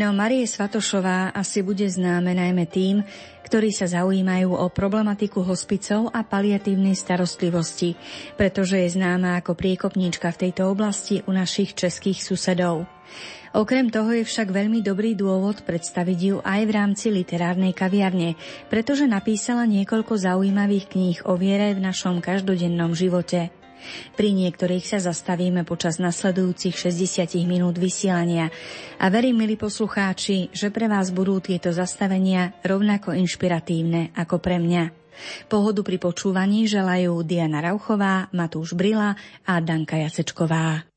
Meno Marie Svatošová asi bude známe najmä tým, ktorí sa zaujímajú o problematiku hospicov a paliatívnej starostlivosti, pretože je známa ako priekopníčka v tejto oblasti u našich českých susedov. Okrem toho je však veľmi dobrý dôvod predstaviť ju aj v rámci literárnej kaviarne, pretože napísala niekoľko zaujímavých kníh o viere v našom každodennom živote. Pri niektorých sa zastavíme počas nasledujúcich 60 minút vysielania a verím, milí poslucháči, že pre vás budú tieto zastavenia rovnako inšpiratívne ako pre mňa. Pohodu pri počúvaní želajú Diana Rauchová, Matúš Brila a Danka Jacečková.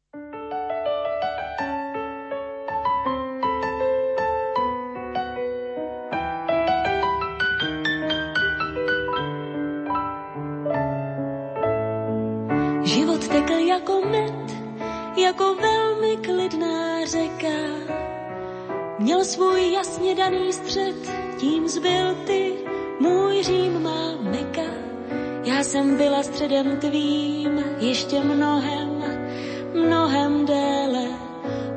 Svůj jasně daný střed, tím zbyl ty, můj Řím má meka. Já jsem byla středem tvým ještě mnohem, mnohem déle.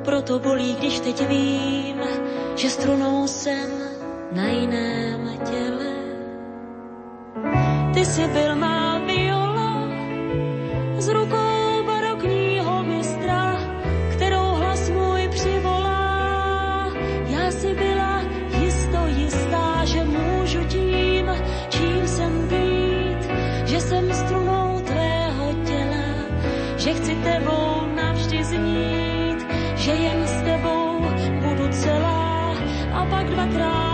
Proto bolí, když teď vím, že strunou jsem na jiném těle. Ty jsi byl má že jen s tebou budu celá a pak dvakrát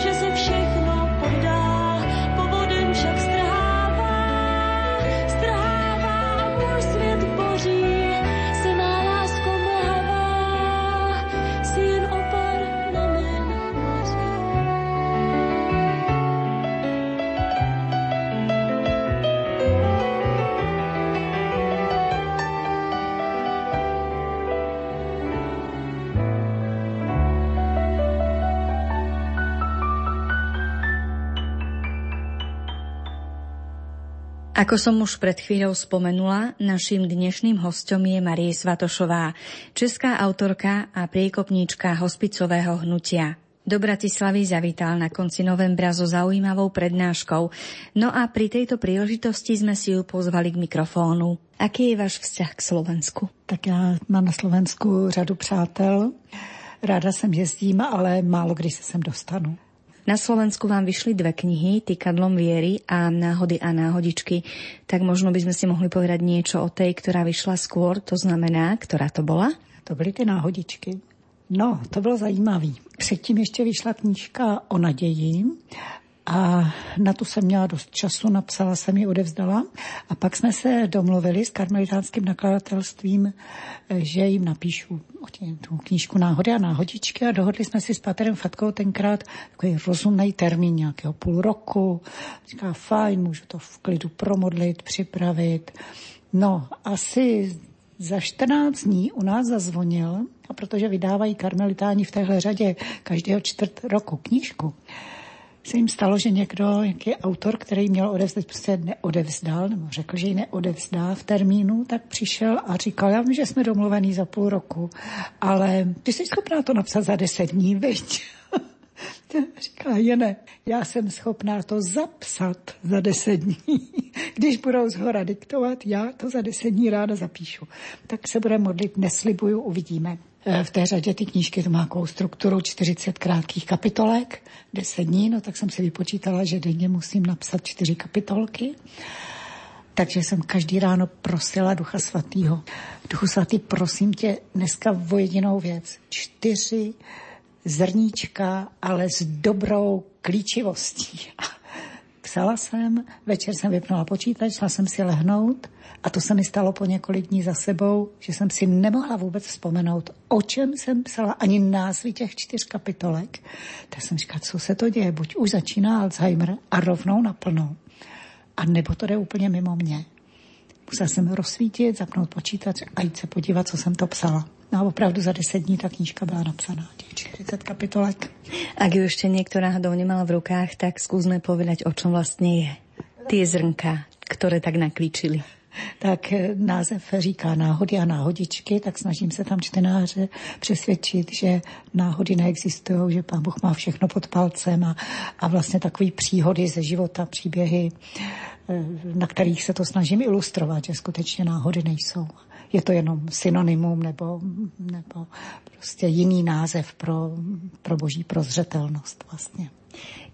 strangers if she. Ako som už pred chvíľou spomenula, našim dnešným hostom je Marie Svatošová, česká autorka a priekopníčka hospicového hnutia. Do Bratislavy zavítal na konci novembra so zaujímavou prednáškou, no a pri tejto príležitosti sme si ju pozvali k mikrofónu. Aký je váš vzťah k Slovensku? Tak já mám na Slovensku řadu přátel. Ráda sem jezdím, ale málo kdy se sem dostanu. Na Slovensku vám vyšli dve knihy, Tykadlom viery a Náhody a náhodičky. Tak možno by sme si mohli povedať niečo o tej, ktorá vyšla skôr, to znamená, ktorá to bola? To byly ty náhodičky. No, to bylo zajímavé. Předtím ještě vyšla knížka o naději a na tu jsem měla dost času, napsala jsem ji, odevzdala. A pak jsme se domluvili s karmelitánským nakladatelstvím, že jim napíšu tu knížku náhody a náhodičky a dohodli jsme si s Paterem Fatkou tenkrát takový rozumný termín nějakého půl roku. Říká, fajn, můžu to v klidu promodlit, připravit. No, asi za 14 dní u nás zazvonil, a protože vydávají karmelitáni v téhle řadě každého čtvrt roku knížku, se jim stalo, že někdo, jaký autor, který měl odevzdat, prostě neodevzdal, nebo řekl, že ji neodevzdá v termínu, tak přišel a říkal, já vím, že jsme domluvený za půl roku, ale ty jsi schopná to napsat za deset dní, viď? Říká, ne, já jsem schopná to zapsat za deset dní. Když budou zhora diktovat, já to za deset dní ráda zapíšu. Tak se bude modlit, neslibuju, uvidíme. E, v té řadě ty knížky to má takovou strukturu 40 krátkých kapitolek, 10 dní, no tak jsem si vypočítala, že denně musím napsat 4 kapitolky. Takže jsem každý ráno prosila Ducha Svatého. Duchu Svatý, prosím tě dneska o jedinou věc. Čtyři zrníčka, ale s dobrou klíčivostí. Psala jsem, večer jsem vypnula počítač, šla jsem si lehnout a to se mi stalo po několik dní za sebou, že jsem si nemohla vůbec vzpomenout, o čem jsem psala, ani názvy těch čtyř kapitolek. Tak jsem říkala, co se to děje, buď už začíná Alzheimer a rovnou naplno, a nebo to jde úplně mimo mě. Musela jsem rozsvítit, zapnout počítač a jít se podívat, co jsem to psala. No a opravdu za 10 dní ta knížka byla napsaná, těch 40 kapitolek. Ak ju ešte niekto náhodou nemala v rukách, tak skúsme povedať, o čom vlastne je. Tie zrnka, ktoré tak naklíčili tak eh, název říká náhody a náhodičky, tak snažím se tam čtenáře přesvědčit, že náhody neexistují, že pán Bůh má všechno pod palcem a, a vlastně takový příhody ze života, příběhy, eh, na kterých se to snažím ilustrovat, že skutečně náhody nejsou je to jenom synonymum nebo, nebo prostě jiný název pro, pro boží prozřetelnost vlastně.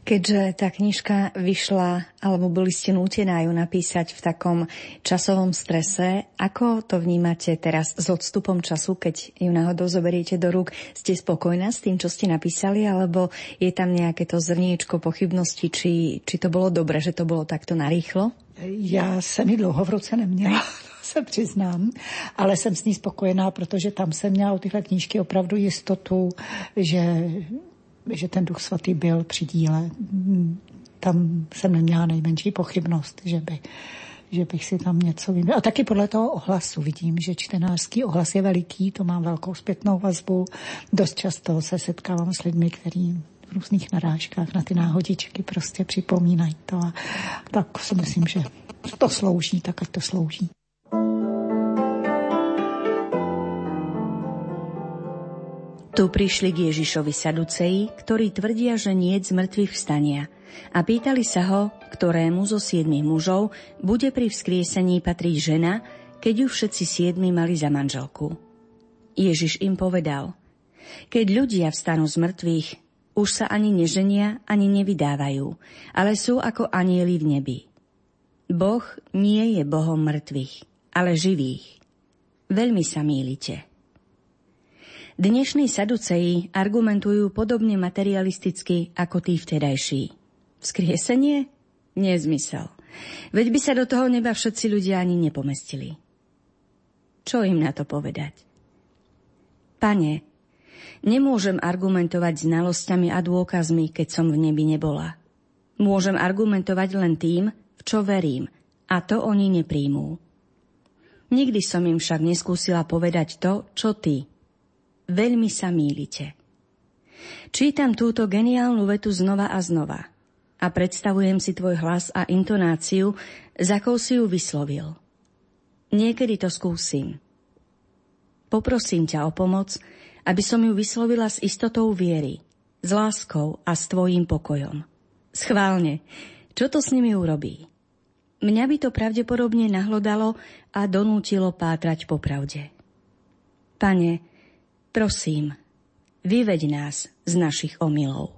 Keďže tá knižka vyšla, alebo boli ste nútená ju napísať v takom časovom strese, ako to vnímate teraz s odstupom času, keď ju náhodou zoberiete do rúk? Ste spokojná s tým, čo ste napísali, alebo je tam nejaké to zrniečko pochybnosti, či, či to bolo dobre, že to bolo takto narýchlo? Já jsem ji dlouho v ruce neměla, se přiznám, ale jsem s ní spokojená, protože tam jsem měla u tyhle knížky opravdu jistotu, že, že ten duch svatý byl při díle. Tam jsem neměla nejmenší pochybnost, že by že bych si tam něco vymyslela. A taky podle toho ohlasu vidím, že čtenářský ohlas je veliký, to mám velkou zpětnou vazbu. Dost často se setkávám s lidmi, kteří v různých narážkách na ty náhodičky prostě připomínají to. A tak si myslím, že to slouží, tak ať to slouží. Tu prišli k Ježišovi Saduceji, ktorí tvrdia, že nie z mŕtvych vstania a pýtali sa ho, ktorému zo siedmých mužov bude pri vzkriesení patriť žena, keď ju všetci siedmi mali za manželku. Ježiš im povedal, keď ľudia vstanú z mŕtvych, už sa ani neženia, ani nevydávajú, ale sú ako anieli v nebi. Boh nie je Bohom mŕtvych, ale živých. Veľmi sa mýlite. Dnešní saduceji argumentujú podobne materialisticky ako tí vtedajší. Vzkriesenie? Nezmysel. Veď by sa do toho neba všetci ľudia ani nepomestili. Čo im na to povedať? Pane, nemôžem argumentovať znalosťami a dôkazmi, keď som v nebi nebola. Môžem argumentovať len tým, v čo verím, a to oni nepríjmú. Nikdy som im však neskúsila povedať to, čo ty, veľmi sa mýlite. Čítam túto geniálnu vetu znova a znova a predstavujem si tvoj hlas a intonáciu, za akou si ju vyslovil. Niekedy to skúsim. Poprosím ťa o pomoc, aby som ju vyslovila s istotou viery, s láskou a s tvojím pokojom. Schválne, čo to s nimi urobí? Mňa by to pravdepodobne nahlodalo a donútilo pátrať po pravde. Pane, Prosím, vyveď nás z našich omylov.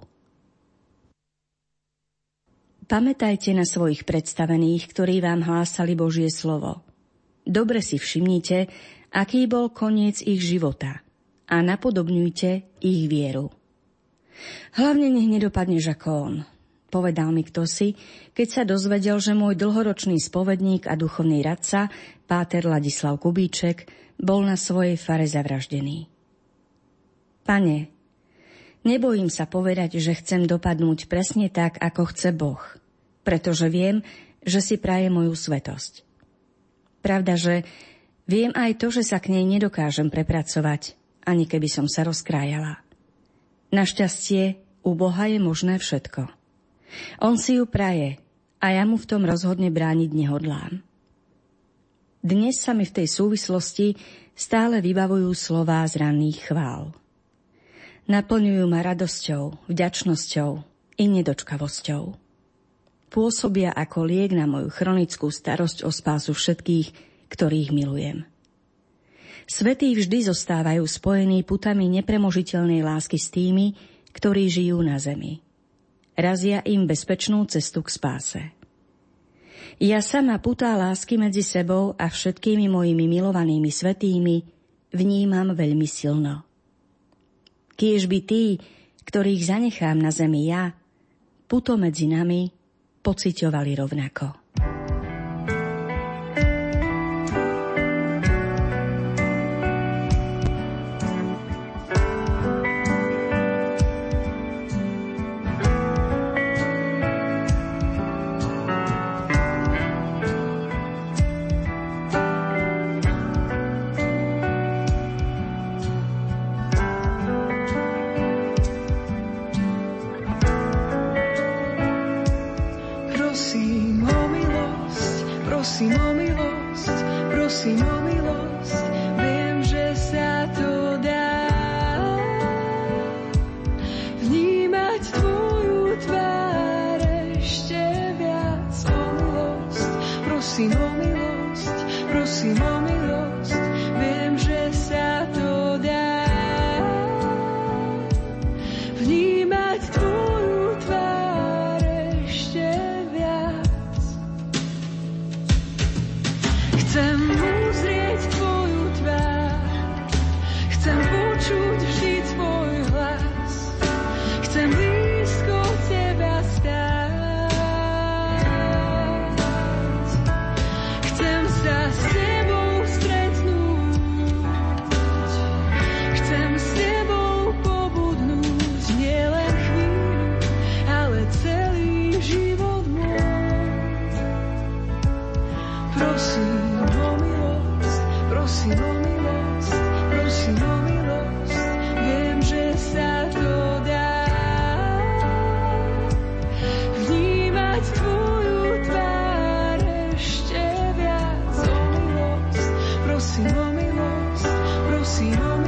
Pamätajte na svojich predstavených, ktorí vám hlásali Božie slovo. Dobre si všimnite, aký bol koniec ich života a napodobňujte ich vieru. Hlavne nech nedopadneš ako on, povedal mi kto si, keď sa dozvedel, že môj dlhoročný spovedník a duchovný radca, páter Ladislav Kubíček, bol na svojej fare zavraždený. Pane, nebojím sa povedať, že chcem dopadnúť presne tak, ako chce Boh, pretože viem, že si praje moju svetosť. Pravda, že viem aj to, že sa k nej nedokážem prepracovať, ani keby som sa rozkrájala. Našťastie, u Boha je možné všetko. On si ju praje a ja mu v tom rozhodne brániť nehodlám. Dnes sa mi v tej súvislosti stále vybavujú slová z ranných chvál. Naplňujú ma radosťou, vďačnosťou i nedočkavosťou. Pôsobia ako liek na moju chronickú starosť o spásu všetkých, ktorých milujem. Svetí vždy zostávajú spojení putami nepremožiteľnej lásky s tými, ktorí žijú na zemi. Razia im bezpečnú cestu k spáse. Ja sama putá lásky medzi sebou a všetkými mojimi milovanými svetými vnímam veľmi silno. Kiež by tí, ktorých zanechám na zemi ja, puto medzi nami pociťovali rovnako. prosím o milosť, prosím o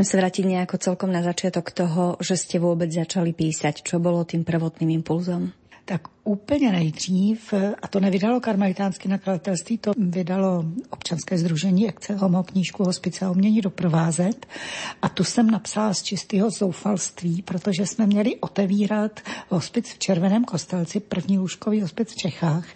Chcem sa vrátiť nejako celkom na začiatok toho, že ste vôbec začali písať. Čo bolo tým prvotným impulzom? Tak úplně nejdřív, a to nevydalo karmelitánské nakladatelství, to vydalo občanské združení, jak celou mou knížku Hospice a umění doprovázet. A tu jsem napsala z čistého zoufalství, protože jsme měli otevírat hospic v Červeném kostelci, první lůžkový hospic v Čechách.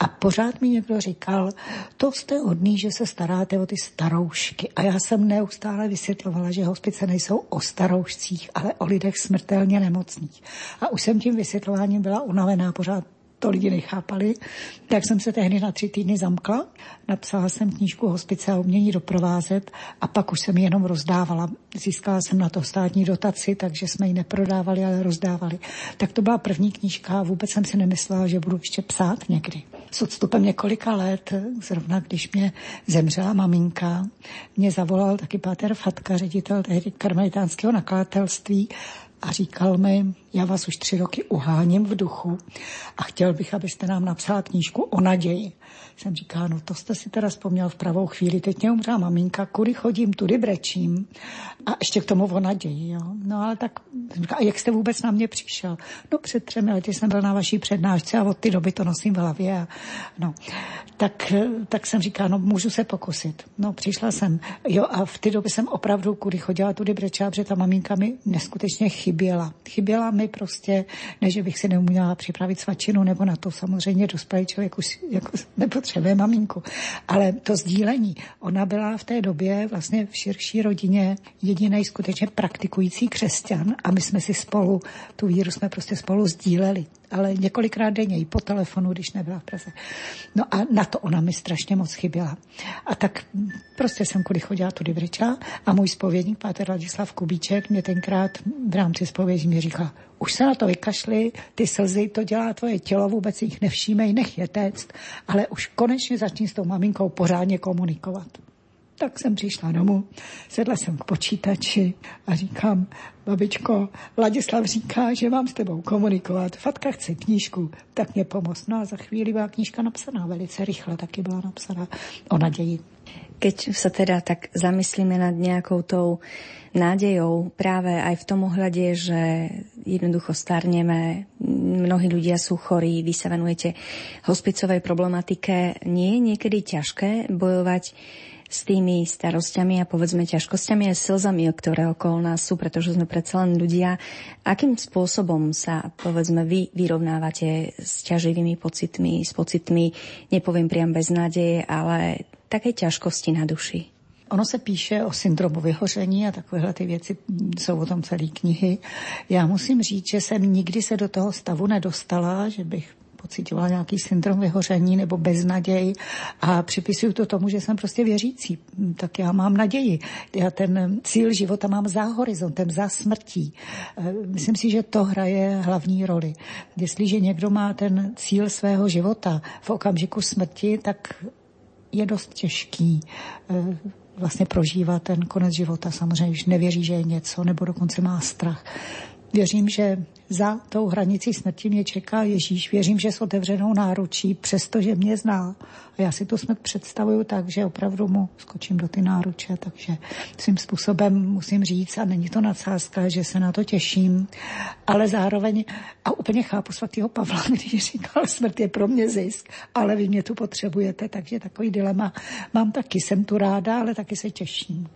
A pořád mi někdo říkal, to jste hodný, že se staráte o ty staroušky. A já jsem neustále vysvětlovala, že hospice nejsou o staroušcích, ale o lidech smrtelně nemocných. A už jsem tím vysvětlováním byla unavená znamená pořád to lidi nechápali, tak jsem se tehdy na tři týdny zamkla. Napsala jsem knížku Hospice a umění doprovázet a pak už jsem ji jenom rozdávala. Získala jsem na to státní dotaci, takže jsme ji neprodávali, ale rozdávali. Tak to byla první knížka a vůbec jsem si nemyslela, že budu ještě psát někdy. S odstupem několika let, zrovna když mě zemřela maminka, mě zavolal taky Páter Fatka, ředitel tehdy karmelitánského nakladatelství a říkal mi, já vás už tři roky uháním v duchu a chtěl bych, abyste nám napsala knížku o naději. Jsem říká, no to jste si teda vzpomněl v pravou chvíli, teď mě umřela maminka, kudy chodím, tudy brečím a ještě k tomu o naději. Jo. No ale tak, říká, a jak jste vůbec na mě přišel? No před třemi lety jsem byl na vaší přednášce a od té doby to nosím v hlavě. A, no. tak, tak jsem říká, no můžu se pokusit. No přišla jsem, jo a v té době jsem opravdu kudy chodila, tudy brečela, protože ta maminka mi neskutečně chyběla. Chyběla mi prostě, ne, že bych si neuměla připravit svačinu, nebo na to samozřejmě dospělý člověk už jako nepotřebuje maminku. Ale to sdílení, ona byla v té době vlastně v širší rodině jediný skutečně praktikující křesťan a my jsme si spolu, tu víru jsme prostě spolu sdíleli ale několikrát denně i po telefonu, když nebyla v Praze. No a na to ona mi strašně moc chyběla. A tak prostě jsem kudy chodila tudy Vryča a můj spovědník, páter Ladislav Kubíček, mě tenkrát v rámci spovědi mi říkal, už se na to vykašli, ty slzy, to dělá tvoje tělo, vůbec jich nevšímej, nech je téct, ale už konečně začni s tou maminkou pořádně komunikovat. Tak jsem přišla domů, sedla jsem k počítači a říkám, babičko, Ladislav říká, že mám s tebou komunikovat. Fatka chce knížku, tak mě pomoz. No a za chvíli byla knížka napsaná, velice rychle taky byla napsaná o naději. Keď sa teda tak zamyslíme nad nejakou tou nádejou práve aj v tom ohľade, že jednoducho starneme, mnohí ľudia sú chorí, vy sa venujete hospicovej problematike, nie je niekedy ťažké bojovať s tými starosťami a povedzme ťažkosťami a slzami, ktoré okolo nás sú, pretože sme predsa len ľudia. Akým spôsobom sa, povedzme, vy vyrovnávate s ťaživými pocitmi, s pocitmi, nepoviem priam bez nádeje, ale také ťažkosti na duši? Ono se píše o syndromu vyhoření a takovéhle ty věci jsou o tom celé knihy. Já musím říct, že jsem nikdy se do toho stavu nedostala, že bych pocitovala nějaký syndrom vyhoření nebo beznaděj a připisuju to tomu, že jsem prostě věřící. Tak já mám naději. Já ten cíl života mám za horizontem, za smrtí. Eh, myslím si, že to hraje hlavní roli. Jestliže někdo má ten cíl svého života v okamžiku smrti, tak je dost těžký eh, vlastně prožívat ten konec života. Samozřejmě, když nevěří, že je něco, nebo dokonce má strach. Věřím, že za tou hranicí smrti mě čeká Ježíš. Věřím, že s otevřenou náručí, přestože mě zná. A já si tu smrt představuju tak, že opravdu mu skočím do ty náruče, takže svým způsobem musím říct, a není to nadsázka, že se na to těším, ale zároveň, a úplně chápu svatého Pavla, když říkal, smrt je pro mě zisk, ale vy mě tu potřebujete, takže takový dilema mám taky. Jsem tu ráda, ale taky se těším.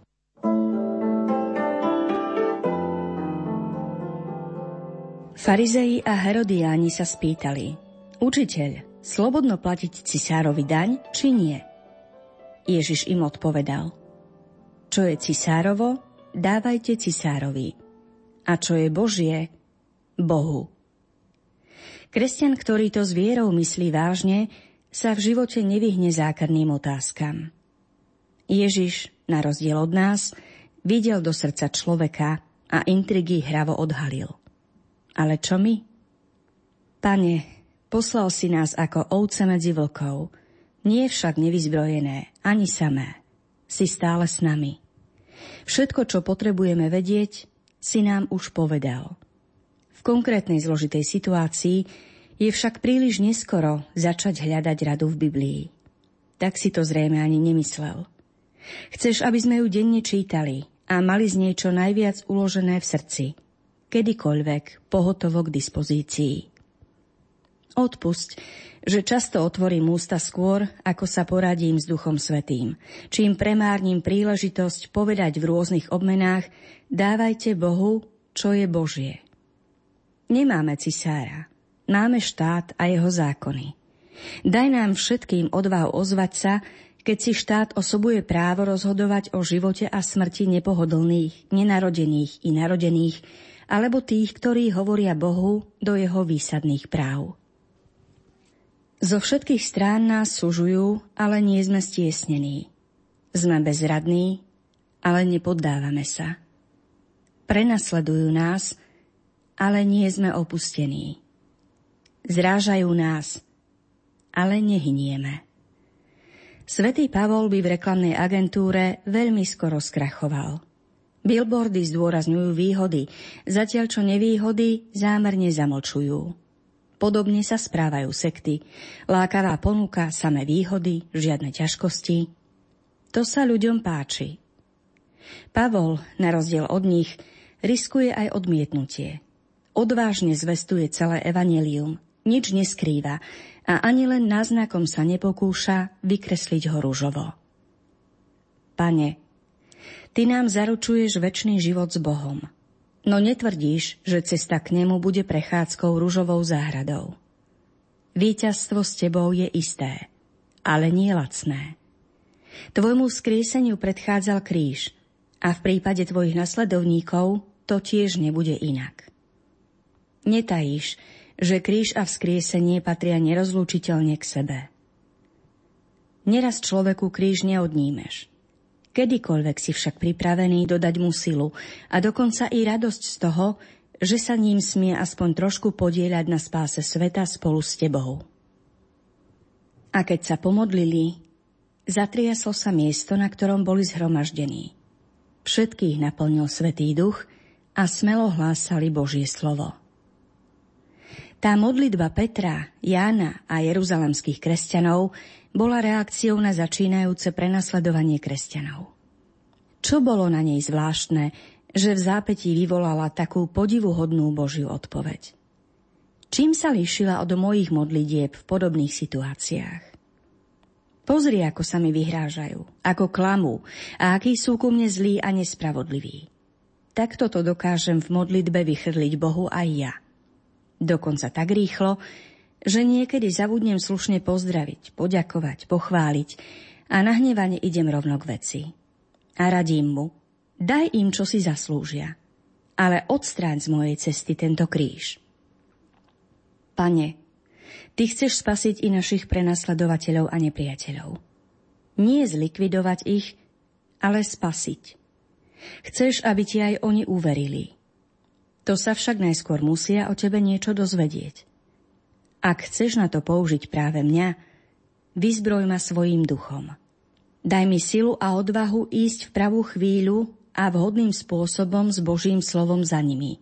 Farizei a Herodiáni sa spýtali, učiteľ, slobodno platiť cisárovi daň, či nie? Ježiš im odpovedal, čo je cisárovo, dávajte cisárovi, a čo je Božie, Bohu. Kresťan, ktorý to s vierou myslí vážne, sa v živote nevyhne zákerným otázkam. Ježiš, na rozdiel od nás, videl do srdca človeka a intrigy hravo odhalil. Ale čo my? Pane, poslal si nás ako ovce medzi vlkov, nie však nevyzbrojené, ani samé. Si stále s nami. Všetko, čo potrebujeme vedieť, si nám už povedal. V konkrétnej zložitej situácii je však príliš neskoro začať hľadať radu v Biblii. Tak si to zrejme ani nemyslel. Chceš, aby sme ju denne čítali a mali z nej čo najviac uložené v srdci, kedykoľvek pohotovo k dispozícii. Odpusť, že často otvorím ústa skôr, ako sa poradím s Duchom Svetým, čím premárnim príležitosť povedať v rôznych obmenách dávajte Bohu, čo je Božie. Nemáme cisára, máme štát a jeho zákony. Daj nám všetkým odvahu ozvať sa, keď si štát osobuje právo rozhodovať o živote a smrti nepohodlných, nenarodených i narodených, alebo tých, ktorí hovoria Bohu do jeho výsadných práv. Zo všetkých strán nás sužujú, ale nie sme stiesnení. Sme bezradní, ale nepoddávame sa. Prenasledujú nás, ale nie sme opustení. Zrážajú nás, ale nehynieme. Svetý Pavol by v reklamnej agentúre veľmi skoro skrachoval. Billboardy zdôrazňujú výhody, zatiaľ čo nevýhody zámerne zamlčujú. Podobne sa správajú sekty. Lákavá ponuka, samé výhody, žiadne ťažkosti. To sa ľuďom páči. Pavol, na rozdiel od nich, riskuje aj odmietnutie. Odvážne zvestuje celé evanelium, nič neskrýva a ani len náznakom sa nepokúša vykresliť ho rúžovo. Pane, Ty nám zaručuješ väčší život s Bohom – no netvrdíš, že cesta k nemu bude prechádzkou ružovou záhradou. Výťazstvo s tebou je isté, ale nie lacné. Tvojmu skrieseniu predchádzal kríž a v prípade tvojich nasledovníkov to tiež nebude inak. Netajíš, že kríž a vzkriesenie patria nerozlúčiteľne k sebe. Neraz človeku kríž neodnímeš – Kedykoľvek si však pripravený dodať mu silu a dokonca i radosť z toho, že sa ním smie aspoň trošku podieľať na spáse sveta spolu s tebou. A keď sa pomodlili, zatriaslo sa miesto, na ktorom boli zhromaždení. Všetkých naplnil Svetý duch a smelo hlásali Božie slovo. Tá modlitba Petra, Jána a jeruzalemských kresťanov bola reakciou na začínajúce prenasledovanie kresťanov. Čo bolo na nej zvláštne, že v zápetí vyvolala takú podivuhodnú Božiu odpoveď? Čím sa líšila od mojich modlitieb v podobných situáciách? Pozri, ako sa mi vyhrážajú, ako klamú a akí sú ku mne zlí a nespravodliví. Takto to dokážem v modlitbe vychrliť Bohu aj ja. Dokonca tak rýchlo, že niekedy zabudnem slušne pozdraviť, poďakovať, pochváliť a nahnevane idem rovno k veci. A radím mu, daj im, čo si zaslúžia, ale odstráň z mojej cesty tento kríž. Pane, Ty chceš spasiť i našich prenasledovateľov a nepriateľov. Nie zlikvidovať ich, ale spasiť. Chceš, aby ti aj oni uverili. To sa však najskôr musia o tebe niečo dozvedieť. Ak chceš na to použiť práve mňa, vyzbroj ma svojim duchom. Daj mi silu a odvahu ísť v pravú chvíľu a vhodným spôsobom s Božím slovom za nimi.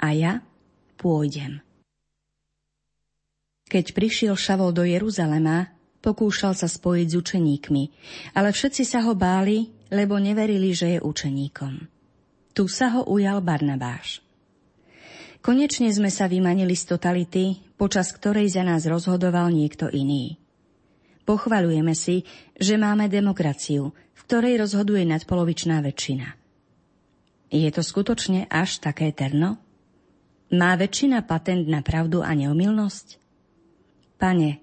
A ja pôjdem. Keď prišiel Šavol do Jeruzalema, pokúšal sa spojiť s učeníkmi, ale všetci sa ho báli, lebo neverili, že je učeníkom. Tu sa ho ujal Barnabáš. Konečne sme sa vymanili z totality, počas ktorej za nás rozhodoval niekto iný. Pochvalujeme si, že máme demokraciu, v ktorej rozhoduje nadpolovičná väčšina. Je to skutočne až také terno? Má väčšina patent na pravdu a neomilnosť? Pane,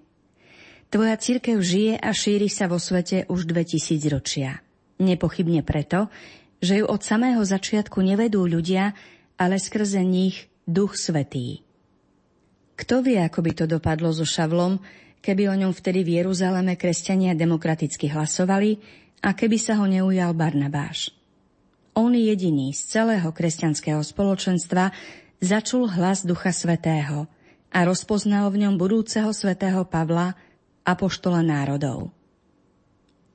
Tvoja církev žije a šíri sa vo svete už 2000 ročia. Nepochybne preto, že ju od samého začiatku nevedú ľudia, ale skrze nich Duch Svetý. Kto vie, ako by to dopadlo so Šavlom, keby o ňom vtedy v Jeruzaleme kresťania demokraticky hlasovali a keby sa ho neujal Barnabáš. On jediný z celého kresťanského spoločenstva začul hlas Ducha Svetého a rozpoznal v ňom budúceho svätého Pavla, apoštola národov.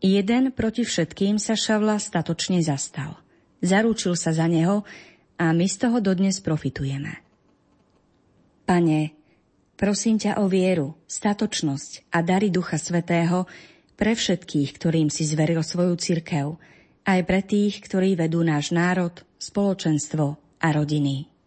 Jeden proti všetkým sa Šavla statočne zastal. Zaručil sa za neho a my z toho dodnes profitujeme. Pane, prosím ťa o vieru, statočnosť a dary Ducha Svetého pre všetkých, ktorým si zveril svoju cirkev aj pre tých, ktorí vedú náš národ, spoločenstvo a rodiny.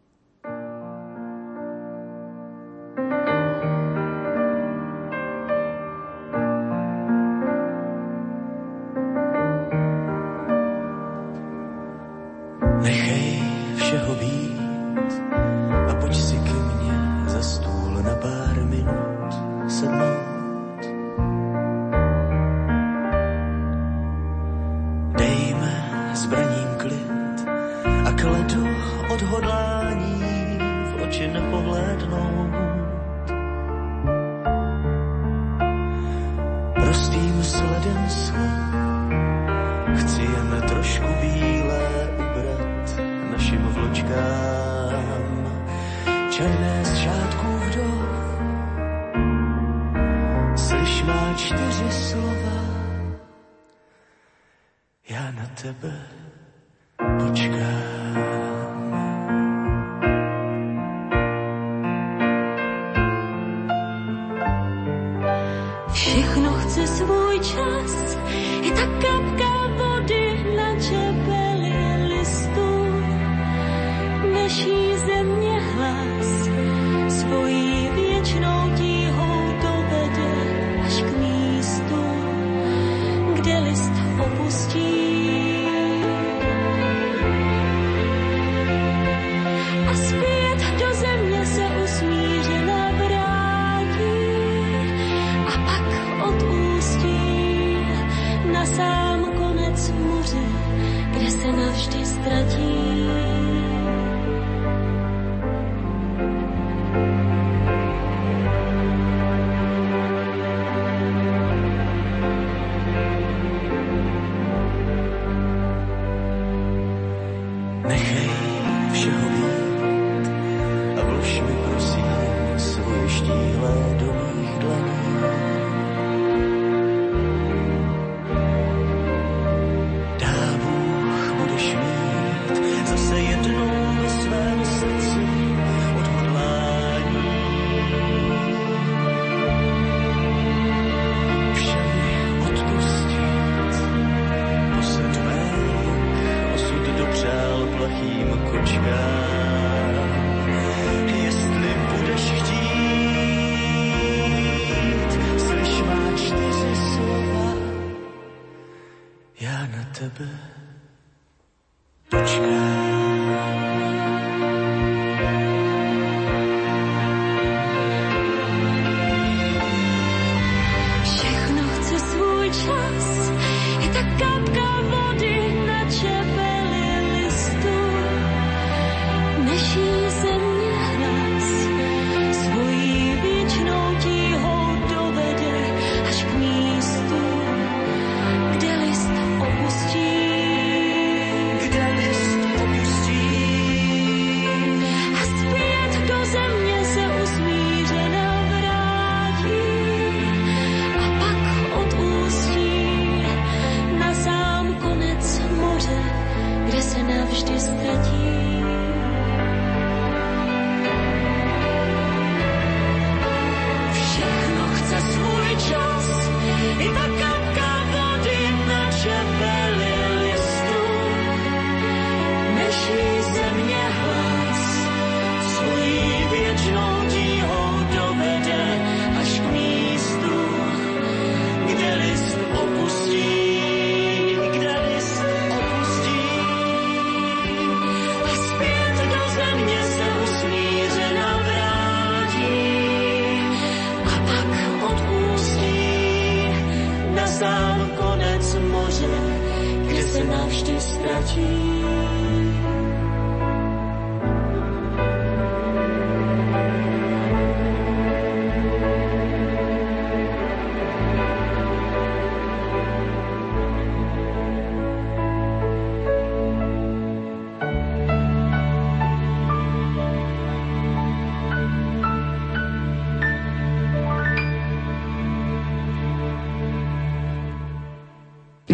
nás je tak.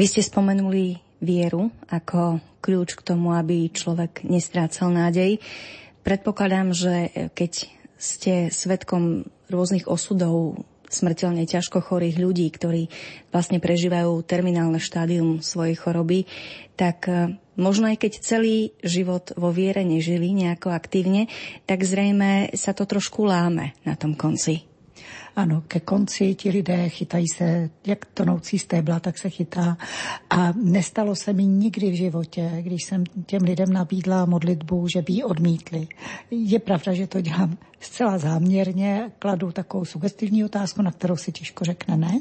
Ste spomenuli vieru ako kľúč k tomu, aby človek nestrácal nádej. Predpokladám, že keď ste svetkom rôznych osudov smrteľne ťažko chorých ľudí, ktorí vlastne prežívajú terminálne štádium svojej choroby, tak e, možno aj keď celý život vo viere nežili nejako aktívne, tak zrejme sa to trošku láme na tom konci. Ano, ke konci ti lidé chytají se, jak tonoucí stébla, tak se chytá. A nestalo se mi nikdy v životě, když jsem těm lidem nabídla modlitbu, že by ji odmítli. Je pravda, že to dělám zcela záměrně, kladu takovou sugestivní otázku, na kterou si těžko řekne ne.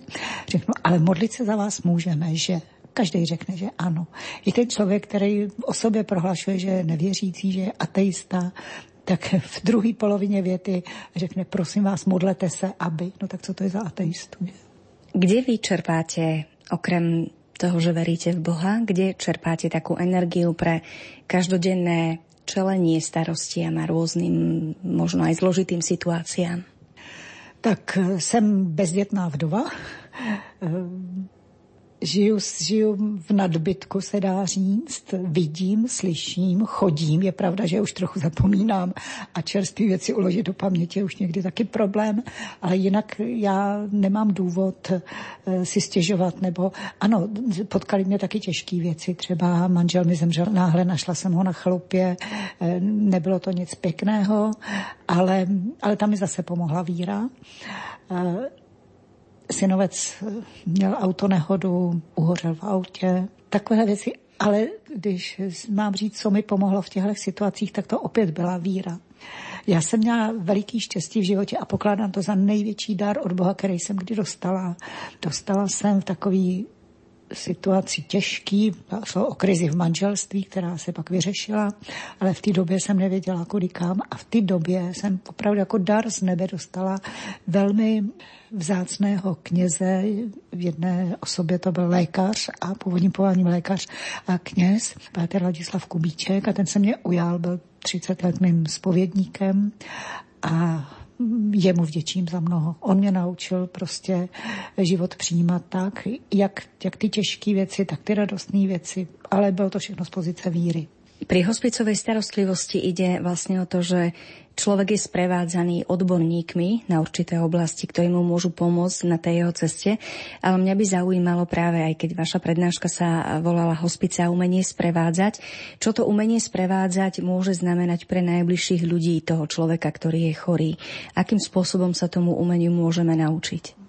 Řeknu, ale modlit se za vás můžeme, že Každý řekne, že ano. I ten člověk, který o sobě prohlašuje, že je nevěřící, že je ateista, tak v druhé polovině věty řekne, prosím vás, modlete se, aby. No tak co to je za ateistu? Kde vy čerpáte, okrem toho, že veríte v Boha, kde čerpáte takú energiu pre každodenné čelenie starostiam a rôznym, možno aj zložitým situáciám? Tak jsem bezdětná vdova žiju, žiju v nadbytku, se dá říct. Vidím, slyším, chodím. Je pravda, že už trochu zapomínám a čerstvé věci uložit do paměti je už někdy taky problém, ale jinak já nemám důvod eh, si stěžovat, nebo ano, potkali mě taky těžké věci. Třeba manžel mi zemřel náhle, našla jsem ho na chalupě, eh, nebylo to nic pěkného, ale, ale tam mi zase pomohla víra eh, synovec měl autonehodu, uhořel v autě, takové věci. Ale když mám říct, co mi pomohlo v těchto situacích, tak to opět byla víra. Já jsem měla veliký štěstí v životě a pokládám to za největší dar od Boha, který jsem kdy dostala. Dostala jsem v takový situaci těžký, šlo o krizi v manželství, která se pak vyřešila, ale v té době jsem nevěděla, kam a v té době jsem opravdu jako dar z nebe dostala velmi vzácného kněze, v jedné osobě to byl lékař a původním povoláním lékař a kněz, Páter Ladislav Kubíček a ten se mě ujal, byl 30 let mým spovědníkem a jemu vděčím za mnoho. On mě naučil prostě život přijímat tak, jak, jak ty těžké věci, tak ty radostné věci, ale bylo to všechno z pozice víry. Pri hospicovej starostlivosti ide vlastne o to, že človek je sprevádzaný odborníkmi na určité oblasti, ktorí mu môžu pomôcť na tej jeho ceste. Ale mňa by zaujímalo práve, aj keď vaša prednáška sa volala Hospice a umenie sprevádzať, čo to umenie sprevádzať môže znamenať pre najbližších ľudí toho človeka, ktorý je chorý. Akým spôsobom sa tomu umeniu môžeme naučiť?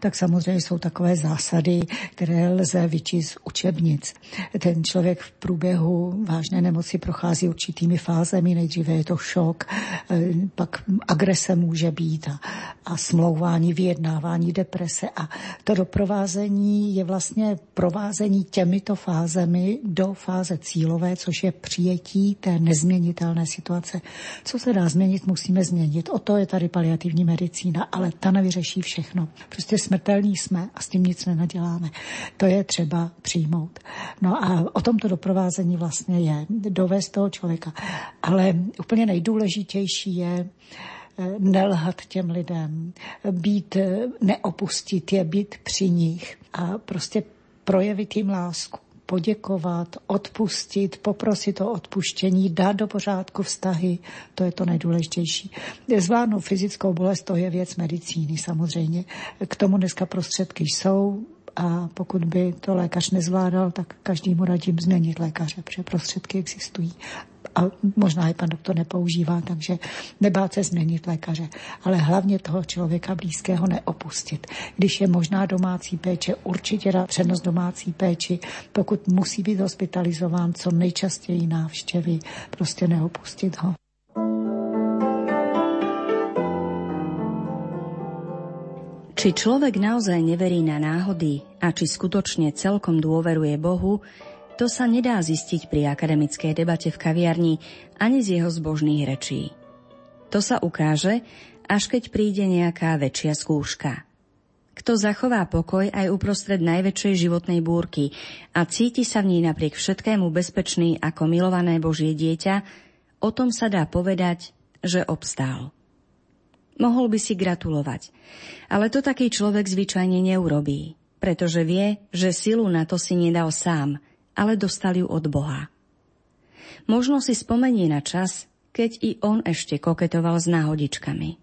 Tak samozřejmě jsou takové zásady, které lze vyčíst z učebnic. Ten člověk v průběhu vážné nemoci prochází určitými fázemi. Nejdříve je to šok, eh, pak agrese může být a, a smlouvání, vyjednávání, deprese. A to doprovázení je vlastně provázení těmito fázemi do fáze cílové, což je přijetí té nezměnitelné situace. Co se dá změnit, musíme změnit. O to je tady paliativní medicína, ale ta nevyřeší všechno. Smrtelní jsme a s tím nic nenaděláme. To je třeba přijmout. No a o tomto doprovázení vlastně je dovést toho člověka. Ale úplně nejdůležitější je eh, nelhat těm lidem, být, eh, neopustit je, být při nich a prostě projevit jim lásku poděkovat, odpustit, poprosit o odpuštění, dát do pořádku vztahy, to je to nejdůležitější. Zvládnout fyzickou bolest, to je věc medicíny samozřejmě. K tomu dneska prostředky jsou, a pokud by to lékař nezvládal, tak každému radím změnit lékaře, protože prostředky existují a možná i pan doktor nepoužívá, takže nebát se změnit lékaře, ale hlavně toho člověka blízkého neopustit. Když je možná domácí péče, určitě dá přednost domácí péči, pokud musí být hospitalizován, co nejčastěji návštěvy, prostě neopustit ho. Či človek naozaj neverí na náhody a či skutočne celkom dôveruje Bohu, to sa nedá zistiť pri akademickej debate v kaviarni ani z jeho zbožných rečí. To sa ukáže, až keď príde nejaká väčšia skúška. Kto zachová pokoj aj uprostred najväčšej životnej búrky a cíti sa v nej napriek všetkému bezpečný ako milované Božie dieťa, o tom sa dá povedať, že obstál. Mohol by si gratulovať, ale to taký človek zvyčajne neurobí, pretože vie, že silu na to si nedal sám – ale dostal ju od Boha. Možno si spomenie na čas, keď i on ešte koketoval s náhodičkami.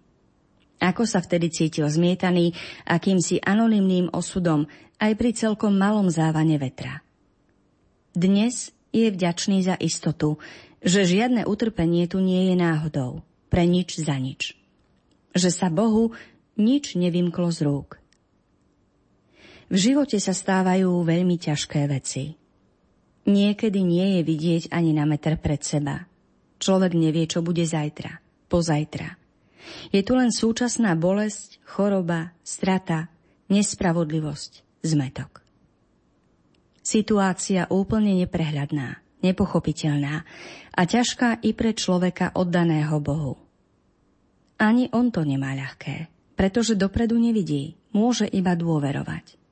Ako sa vtedy cítil zmietaný akýmsi anonymným osudom aj pri celkom malom závane vetra. Dnes je vďačný za istotu, že žiadne utrpenie tu nie je náhodou, pre nič za nič. Že sa Bohu nič nevymklo z rúk. V živote sa stávajú veľmi ťažké veci. Niekedy nie je vidieť ani na meter pred seba. Človek nevie, čo bude zajtra, pozajtra. Je tu len súčasná bolesť, choroba, strata, nespravodlivosť, zmetok. Situácia úplne neprehľadná, nepochopiteľná a ťažká i pre človeka oddaného Bohu. Ani on to nemá ľahké, pretože dopredu nevidí, môže iba dôverovať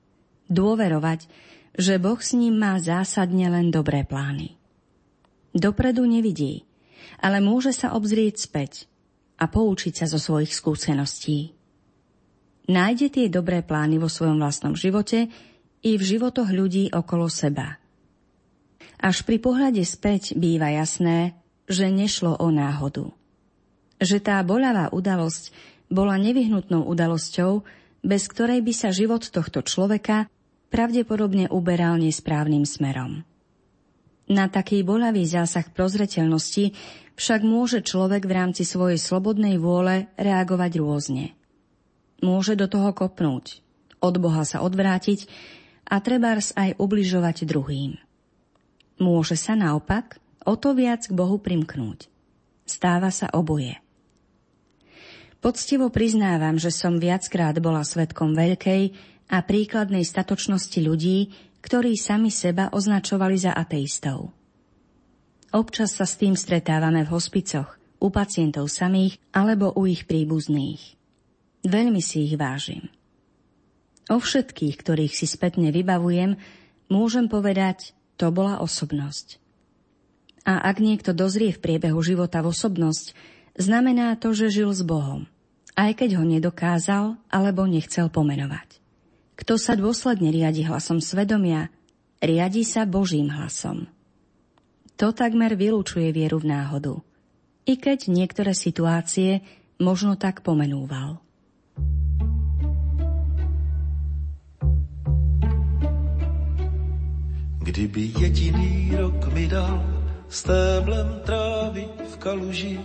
dôverovať, že Boh s ním má zásadne len dobré plány. Dopredu nevidí, ale môže sa obzrieť späť a poučiť sa zo svojich skúseností. Nájde tie dobré plány vo svojom vlastnom živote i v životoch ľudí okolo seba. Až pri pohľade späť býva jasné, že nešlo o náhodu. Že tá boľavá udalosť bola nevyhnutnou udalosťou, bez ktorej by sa život tohto človeka pravdepodobne uberal nesprávnym smerom. Na taký bolavý zásah prozreteľnosti však môže človek v rámci svojej slobodnej vôle reagovať rôzne. Môže do toho kopnúť, od Boha sa odvrátiť a trebárs aj ubližovať druhým. Môže sa naopak o to viac k Bohu primknúť. Stáva sa oboje. Poctivo priznávam, že som viackrát bola svetkom veľkej a príkladnej statočnosti ľudí, ktorí sami seba označovali za ateistov. Občas sa s tým stretávame v hospicoch, u pacientov samých alebo u ich príbuzných. Veľmi si ich vážim. O všetkých, ktorých si spätne vybavujem, môžem povedať, to bola osobnosť. A ak niekto dozrie v priebehu života v osobnosť, znamená to, že žil s Bohom, aj keď ho nedokázal alebo nechcel pomenovať. Kto sa dôsledne riadi hlasom svedomia, riadi sa Božím hlasom. To takmer vylúčuje vieru v náhodu, i keď niektoré situácie možno tak pomenúval. Kdyby jediný rok mi dal stéblem trávy v kaluži,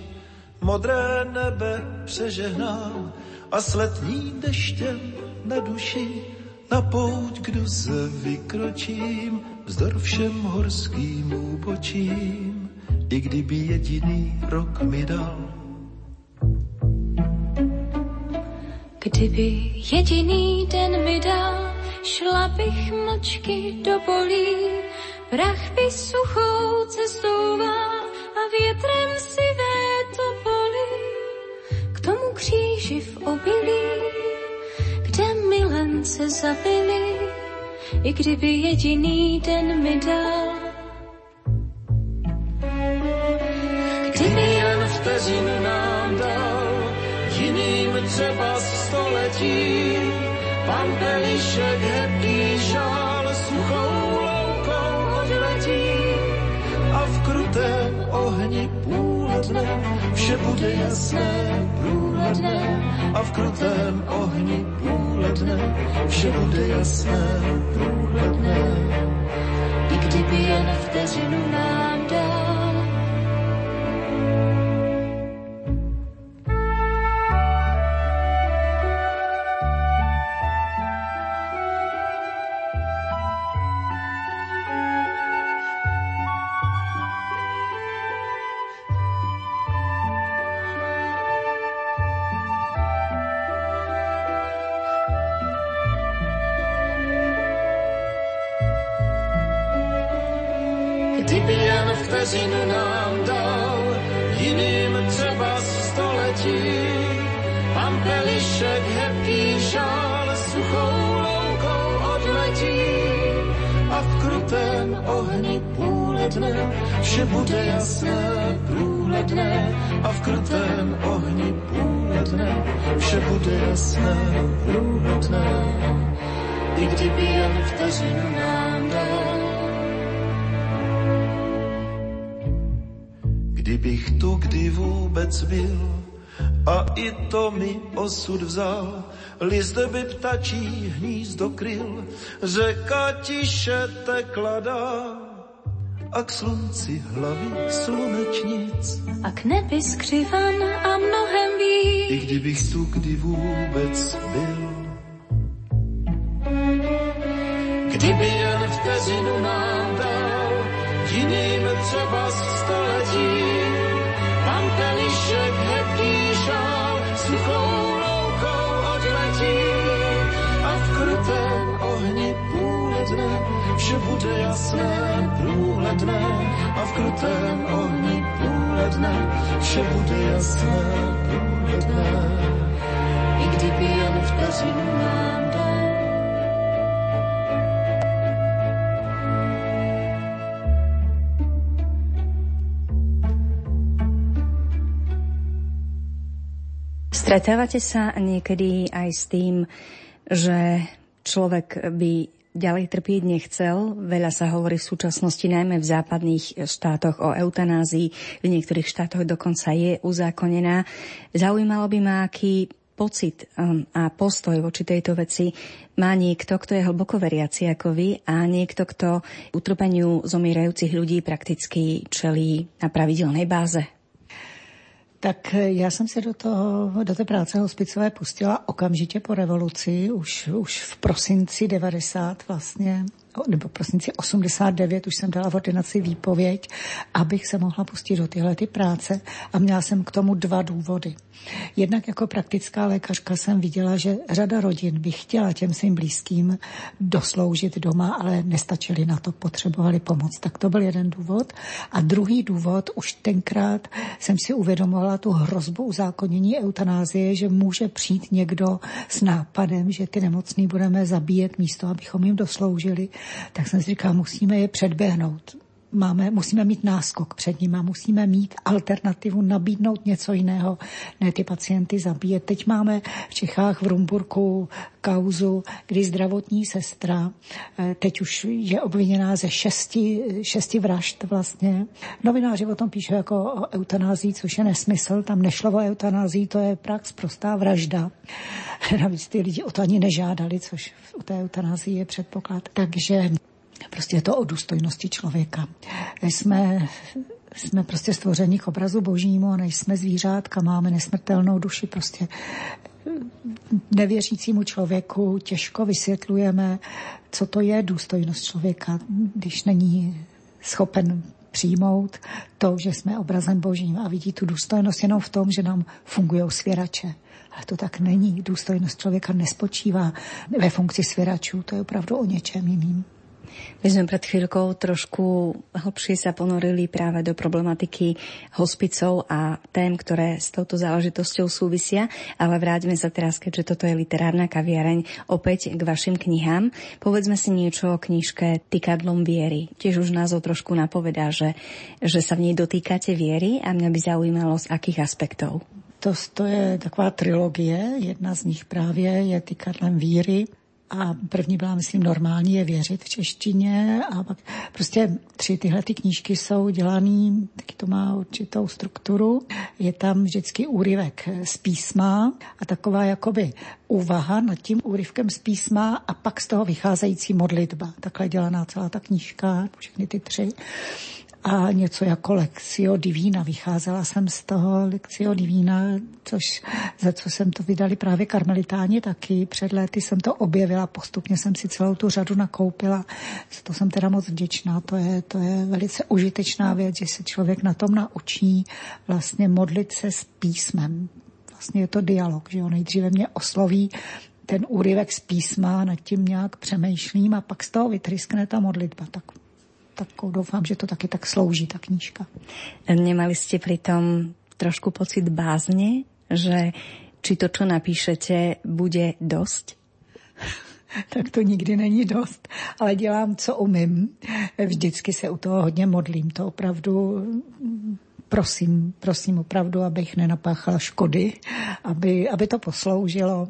modré nebe přežehnám a s letním deštěm na duši na pouť, kdo se vykročím, vzdor všem horským úbočím, i kdyby jediný rok mi dal. Kdyby jediný den mi dal, šla bych mlčky do bolí, prach by suchou cestová a větrem si to bolí. K tomu kříži v obilí milence zabili, i kdyby jediný den mi dal. Kdyby jen vteřinu nám dal, jiným třeba století, pan Pelišek vše bude jasné, průhledné a v krutém ohni půle dne vše bude jasné, průhledné. I kdyby jen vteřinu nám ohni půle dne vše bude jasné, průhledné a v krutém ohni půle dne vše bude jasné, průhledné. I kdyby jen vteřinu nám dal, Kdybych tu kdy vůbec byl, a i to mi osud vzal. List by ptačí hnízdo kryl, řeka tiše tekla dál a k slunci hlavy slunečnic. A k nebi skřivan a mnohem víc. I kdybych tu kdy vůbec byl. Kdyby jen vteřinu nám dal, jiným třeba století, bude jasné, průhledné a v krutém ohni půle dne vše bude jasné, průhledné. I kdyby jen vteřinu nám dal. Stretávate sa niekedy aj s tým, že človek by ďalej trpieť nechcel. Veľa sa hovorí v súčasnosti najmä v západných štátoch o eutanázii. V niektorých štátoch dokonca je uzákonená. Zaujímalo by ma, aký pocit um, a postoj voči tejto veci má niekto, kto je hlboko veriaci ako vy a niekto, kto utrpeniu zomierajúcich ľudí prakticky čelí na pravidelnej báze. Tak já jsem se do, toho, do té práce hospicové pustila okamžitě po revoluci, už, už v prosinci 90 vlastně nebo prosinci 89 už jsem dala v ordinaci výpověď, abych se mohla pustit do tyhle ty práce a měla jsem k tomu dva důvody. Jednak jako praktická lékařka jsem viděla, že řada rodin by chtěla těm svým blízkým dosloužit doma, ale nestačili na to, potřebovali pomoc. Tak to byl jeden důvod. A druhý důvod, už tenkrát jsem si uvědomovala tu hrozbu uzákonění eutanázie, že může přijít někdo s nápadem, že ty nemocný budeme zabíjet místo, abychom jim dosloužili tak jsem si říkala, musíme je předběhnout. Máme, musíme mít náskok před nimi, musíme mít alternativu, nabídnout něco jiného, ne ty pacienty zabíjet. Teď máme v Čechách v Rumburku kauzu, kdy zdravotní sestra, eh, teď už je obviněná ze šesti, šesti vražd vlastně. Novináři o tom píšou jako o eutanázii, což je nesmysl. Tam nešlo o eutanázii, to je prax prostá vražda. Navíc ty lidi o to ani nežádali, což u té eutanázii je předpoklad. Takže prostě je to o důstojnosti člověka. Jsme jsme prostě stvoření k obrazu božímu a nejsme zvířátka, máme nesmrtelnou duši, prostě nevěřícímu člověku těžko vysvětlujeme, co to je důstojnost člověka, když není schopen přijmout to, že jsme obrazem božím a vidí tu důstojnost jenom v tom, že nám fungují svěrače. Ale to tak není. Důstojnost člověka nespočívá ve funkci svěračů, to je opravdu o něčem jiným. My sme pred chvíľkou trošku hlbšie sa ponorili práve do problematiky hospicov a tém, ktoré s touto záležitosťou súvisia, ale vráťme sa teraz, keďže toto je literárna kaviareň, opäť k vašim knihám. Povedzme si niečo o knižke Tykadlom viery. Tiež už názov trošku napovedá, že, že sa v nej dotýkate viery a mňa by zaujímalo z akých aspektov. To, to je taková trilogie, jedna z nich právě je Tykadlem víry, a první byla, myslím, normální je věřit v češtině a pak prostě tři tyhle ty knížky jsou dělaný, taky to má určitou strukturu. Je tam vždycky úryvek z písma a taková jakoby úvaha nad tím úryvkem z písma a pak z toho vycházející modlitba. Takhle dělaná celá ta knížka, všechny ty tři a něco jako Lexio Divína. Vycházela jsem z toho Lexio Divína, což, za co jsem to vydali právě karmelitáni taky. Před léty jsem to objevila, postupně jsem si celou tu řadu nakoupila. To jsem teda moc vděčná, to je, to je velice užitečná věc, že se člověk na tom naučí vlastně modlit se s písmem. Vlastně je to dialog, že jo, nejdříve mě osloví ten úryvek z písma, nad tím nějak přemýšlím a pak z toho vytryskne ta modlitba. Tak tak doufám, že to taky tak slouží, ta knížka. Nemali ste pritom trošku pocit bázne, že či to, čo napíšete, bude dosť? tak to nikdy není dost, ale dělám, co umím. Vždycky se u toho hodně modlím. To opravdu prosím, prosím opravdu, abych nenapáchala škody, aby, aby to posloužilo.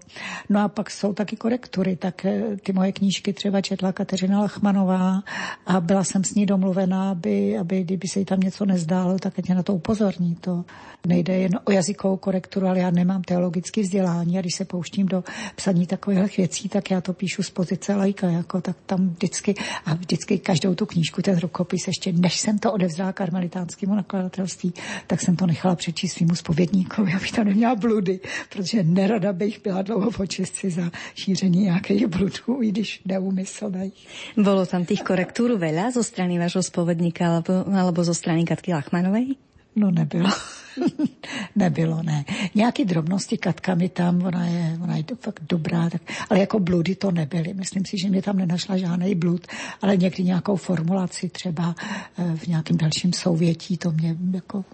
No a pak jsou taky korektury, tak eh, ty moje knížky třeba četla Kateřina Lachmanová a byla jsem s ní domluvená, aby, aby kdyby se jí tam něco nezdálo, tak ať mě na to upozorní. To nejde jen o jazykovou korekturu, ale já nemám teologické vzdělání a když se pouštím do psaní takových věcí, tak já to píšu z pozice lajka, jako tak tam vždycky a vždycky každou tu knížku, ten rukopis, ještě než jsem to odevzdala karmelitánskému nakladatelství, tak jsem to nechala přečíst svýmu spovědníkovi, aby to neměla bludy, protože nerada bych byla dlouho po čistci za šíření nějakých bludů, i když neumyslných. Bolo tam tých korektúr veľa zo strany vášho spovedníka alebo, alebo zo strany Katky Lachmanovej? No nebylo. Nebylo, ne. Nějaké drobnosti katkami tam, ona je, ona je fakt dobrá, tak, ale jako bludy to nebyly. Myslím si, že mě tam nenašla žádný blud, ale někdy nějakou formulaci třeba eh, v nějakém dalším souvětí to mě jako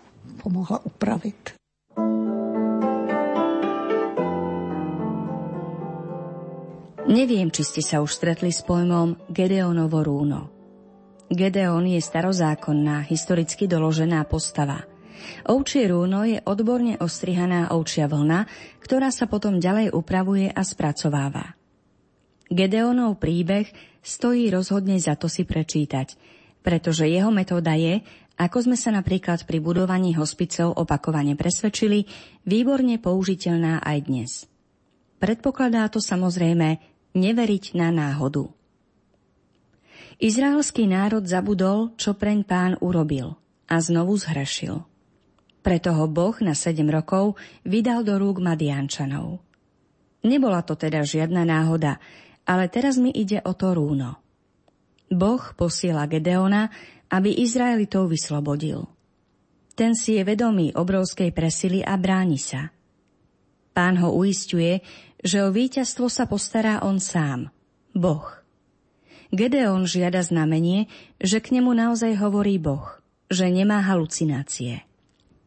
pomohla upravit. Neviem, či ste sa už stretli s pojmom Gedeonovo rúno. Gedeon je starozákonná, historicky doložená postava. Ovčie rúno je odborne ostrihaná ovčia vlna, ktorá sa potom ďalej upravuje a spracováva. Gedeonov príbeh stojí rozhodne za to si prečítať, pretože jeho metóda je, ako sme sa napríklad pri budovaní hospicov opakovane presvedčili, výborne použiteľná aj dnes. Predpokladá to samozrejme neveriť na náhodu. Izraelský národ zabudol, čo preň pán urobil a znovu zhrešil. Preto ho Boh na sedem rokov vydal do rúk Madiančanov. Nebola to teda žiadna náhoda, ale teraz mi ide o to rúno. Boh posiela Gedeona, aby Izraelitov vyslobodil. Ten si je vedomý obrovskej presily a bráni sa. Pán ho uistuje, že o víťazstvo sa postará on sám, Boh. Gedeon žiada znamenie, že k nemu naozaj hovorí Boh, že nemá halucinácie.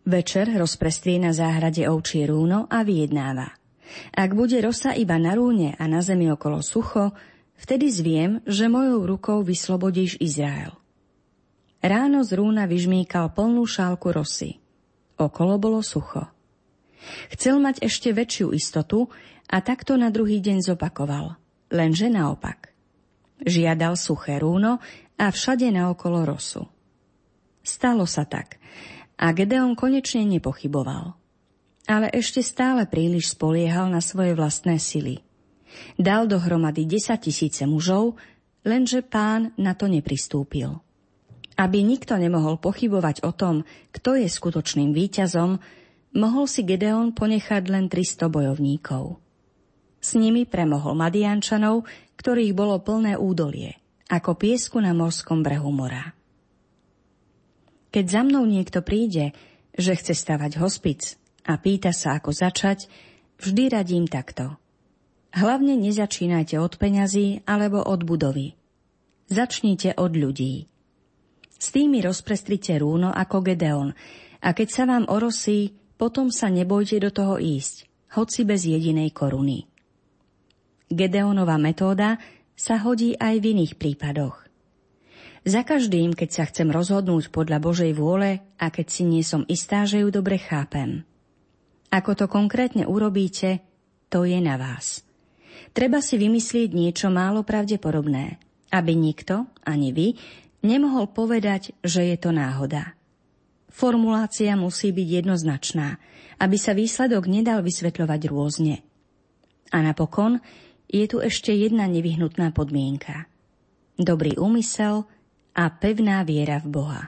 Večer rozprestrie na záhrade ovčie rúno a vyjednáva. Ak bude rosa iba na rúne a na zemi okolo sucho, vtedy zviem, že mojou rukou vyslobodíš Izrael. Ráno z rúna vyžmíkal plnú šálku rosy. Okolo bolo sucho. Chcel mať ešte väčšiu istotu a takto na druhý deň zopakoval, lenže naopak. Žiadal suché rúno a všade naokolo rosu. Stalo sa tak a Gedeon konečne nepochyboval. Ale ešte stále príliš spoliehal na svoje vlastné sily. Dal dohromady 10 tisíce mužov, lenže pán na to nepristúpil. Aby nikto nemohol pochybovať o tom, kto je skutočným víťazom, mohol si Gedeon ponechať len 300 bojovníkov. S nimi premohol Madiančanov, ktorých bolo plné údolie, ako piesku na morskom brehu mora. Keď za mnou niekto príde, že chce stavať hospic a pýta sa, ako začať, vždy radím takto. Hlavne nezačínajte od peňazí alebo od budovy. Začnite od ľudí. S tými rozprestrite rúno ako Gedeon a keď sa vám orosí, potom sa nebojte do toho ísť, hoci bez jedinej koruny. Gedeonova metóda sa hodí aj v iných prípadoch. Za každým, keď sa chcem rozhodnúť podľa Božej vôle a keď si nie som istá, že ju dobre chápem. Ako to konkrétne urobíte, to je na vás. Treba si vymyslieť niečo málo pravdepodobné, aby nikto, ani vy, nemohol povedať, že je to náhoda. Formulácia musí byť jednoznačná, aby sa výsledok nedal vysvetľovať rôzne. A napokon je tu ešte jedna nevyhnutná podmienka. Dobrý úmysel a pevná viera v Boha.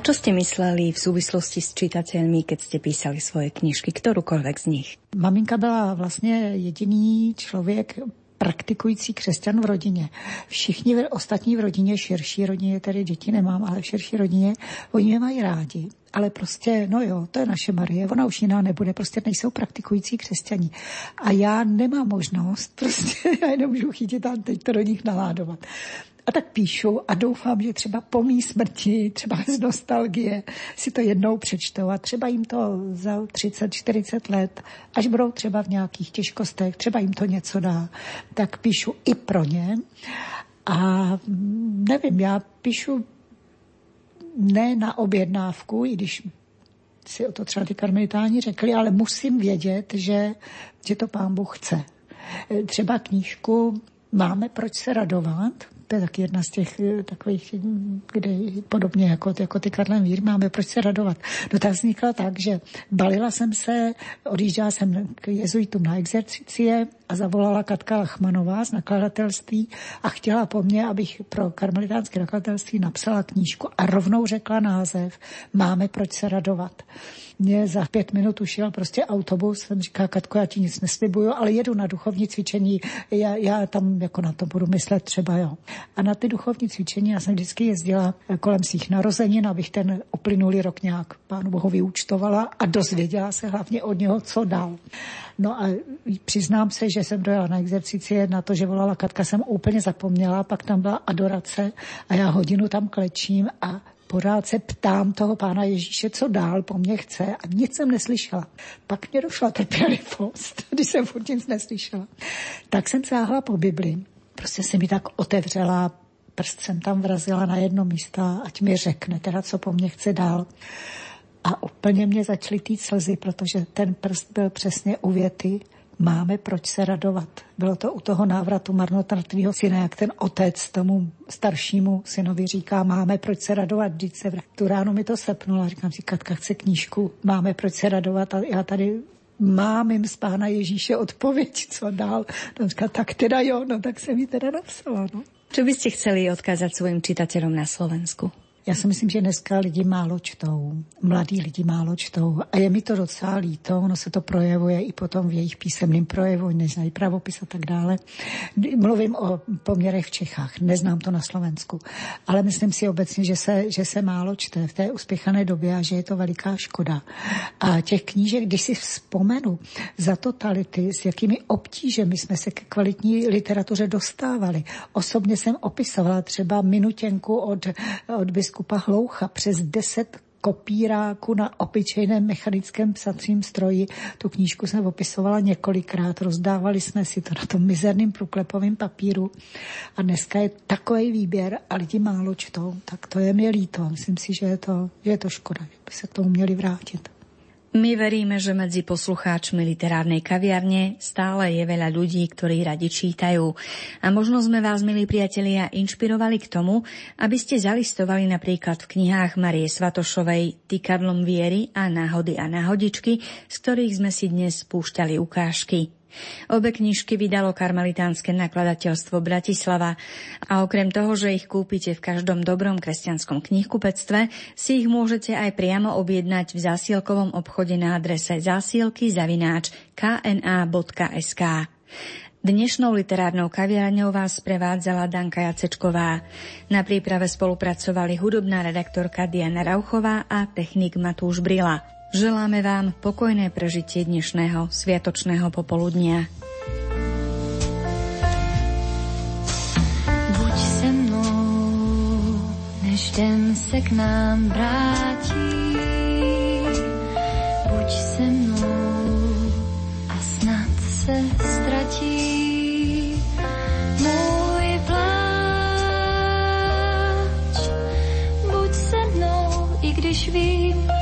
Na čo ste mysleli v súvislosti s čitateľmi, keď ste písali svoje knižky, ktorúkoľvek z nich? Maminka byla vlastně jediný člověk, praktikující křesťan v rodině. Všichni ostatní v rodině, širší rodině, tedy děti nemám, ale v širší rodině, oni mě mají rádi. Ale prostě, no jo, to je naše Marie, ona už jiná nebude, prostě nejsou praktikující křesťaní. A já nemám možnost, prostě já nemůžu chytit a teď to do nich naládovat. A tak píšu a doufám, že třeba po mý smrti, třeba z nostalgie, si to jednou přečtou a třeba jim to za 30-40 let, až budou třeba v nějakých těžkostech, třeba jim to něco dá, tak píšu i pro ně. A nevím, já píšu ne na objednávku, i když si o to třeba ty karmelitáni řekli, ale musím vědět, že, že to pán Bůh chce. Třeba knížku Máme proč se radovat, to je taky jedna z těch eh, takových, kde podobně jako, jako ty Karlem Vír, máme proč se radovat. No ta vznikla tak, že balila jsem se, odjížděla jsem k jezuitům na exercicie a zavolala Katka Lachmanová z nakladatelství a chtěla po mně, abych pro karmelitánské nakladatelství napsala knížku a rovnou řekla název Máme proč se radovat. Mně za pět minut ušel prostě autobus, jsem říká, Katko, já ti nic neslibuju, ale jedu na duchovní cvičení, já, já tam jako na to budu myslet třeba, jo. A na ty duchovní cvičení já jsem vždycky jezdila kolem svých narozenin, abych ten uplynulý rok nějak pánu Bohu vyúčtovala a dozvěděla se hlavně od něho, co dal. No a přiznám se, že jsem dojela na exercici na to, že volala Katka, jsem úplně zapomněla, pak tam byla adorace a já hodinu tam klečím a pořád se ptám toho pána Ježíše, co dál po mně chce a nic jsem neslyšela. Pak mě došla trpělivost, když jsem furt nic neslyšela. Tak jsem sáhla po Bibli. Prostě se mi tak otevřela, prst jsem tam vrazila na jedno místo, ať mi řekne teda, co po mně chce dál. A úplně mě začaly tý slzy, protože ten prst byl přesně u věty máme proč se radovat. Bylo to u toho návratu marnotratného syna, jak ten otec tomu staršímu synovi říká, máme proč se radovat, vždyť se vrát. Tu ráno mi to sepnula, říkám si, Katka chce knížku, máme proč se radovat a já tady mám jim z pána Ježíše odpověď, co dál. No, říká, tak teda jo, no tak se mi teda napsala. No. Čo by ste chceli odkázať svojim čitateľom na Slovensku? Já si myslím, že dneska lidi málo čtou, mladí lidi málo čtou a je mi to docela líto, ono se to projevuje i potom v jejich písemném projevu, neznají pravopis a tak dále. Mluvím o poměrech v Čechách, neznám to na Slovensku, ale myslím si obecně, že se, že se málo čte v té uspěchané době a že je to veliká škoda. A těch knížek, když si vzpomenu za totality, s jakými obtížemi jsme se ke kvalitní literatuře dostávali. Osobně jsem opisovala třeba minutěnku od, od biskupa Hloucha přes deset kopíráku na obyčejném mechanickém psacím stroji. Tu knížku jsem opisovala několikrát, rozdávali jsme si to na tom mizerným průklepovém papíru a dneska je takový výběr a lidi málo čtou, tak to je mi líto. Myslím si, že je to, že je to škoda, že by se k tomu měli vrátit. My veríme, že medzi poslucháčmi literárnej kaviarne stále je veľa ľudí, ktorí radi čítajú. A možno sme vás, milí priatelia, inšpirovali k tomu, aby ste zalistovali napríklad v knihách Marie Svatošovej Tykadlom viery a náhody a náhodičky, z ktorých sme si dnes spúšťali ukážky. Obe knižky vydalo karmelitánske nakladateľstvo Bratislava a okrem toho, že ich kúpite v každom dobrom kresťanskom knihkupectve, si ich môžete aj priamo objednať v zásielkovom obchode na adrese zásielky zavináč kna.sk. Dnešnou literárnou kaviarňou vás prevádzala Danka Jacečková. Na príprave spolupracovali hudobná redaktorka Diana Rauchová a technik Matúš Brila. Želáme vám pokojné prežitie dnešného sviatočného popoludnia. Buď se mnou, než den se k nám vrátí. Buď se mnou a snad se ztratí. Když vím,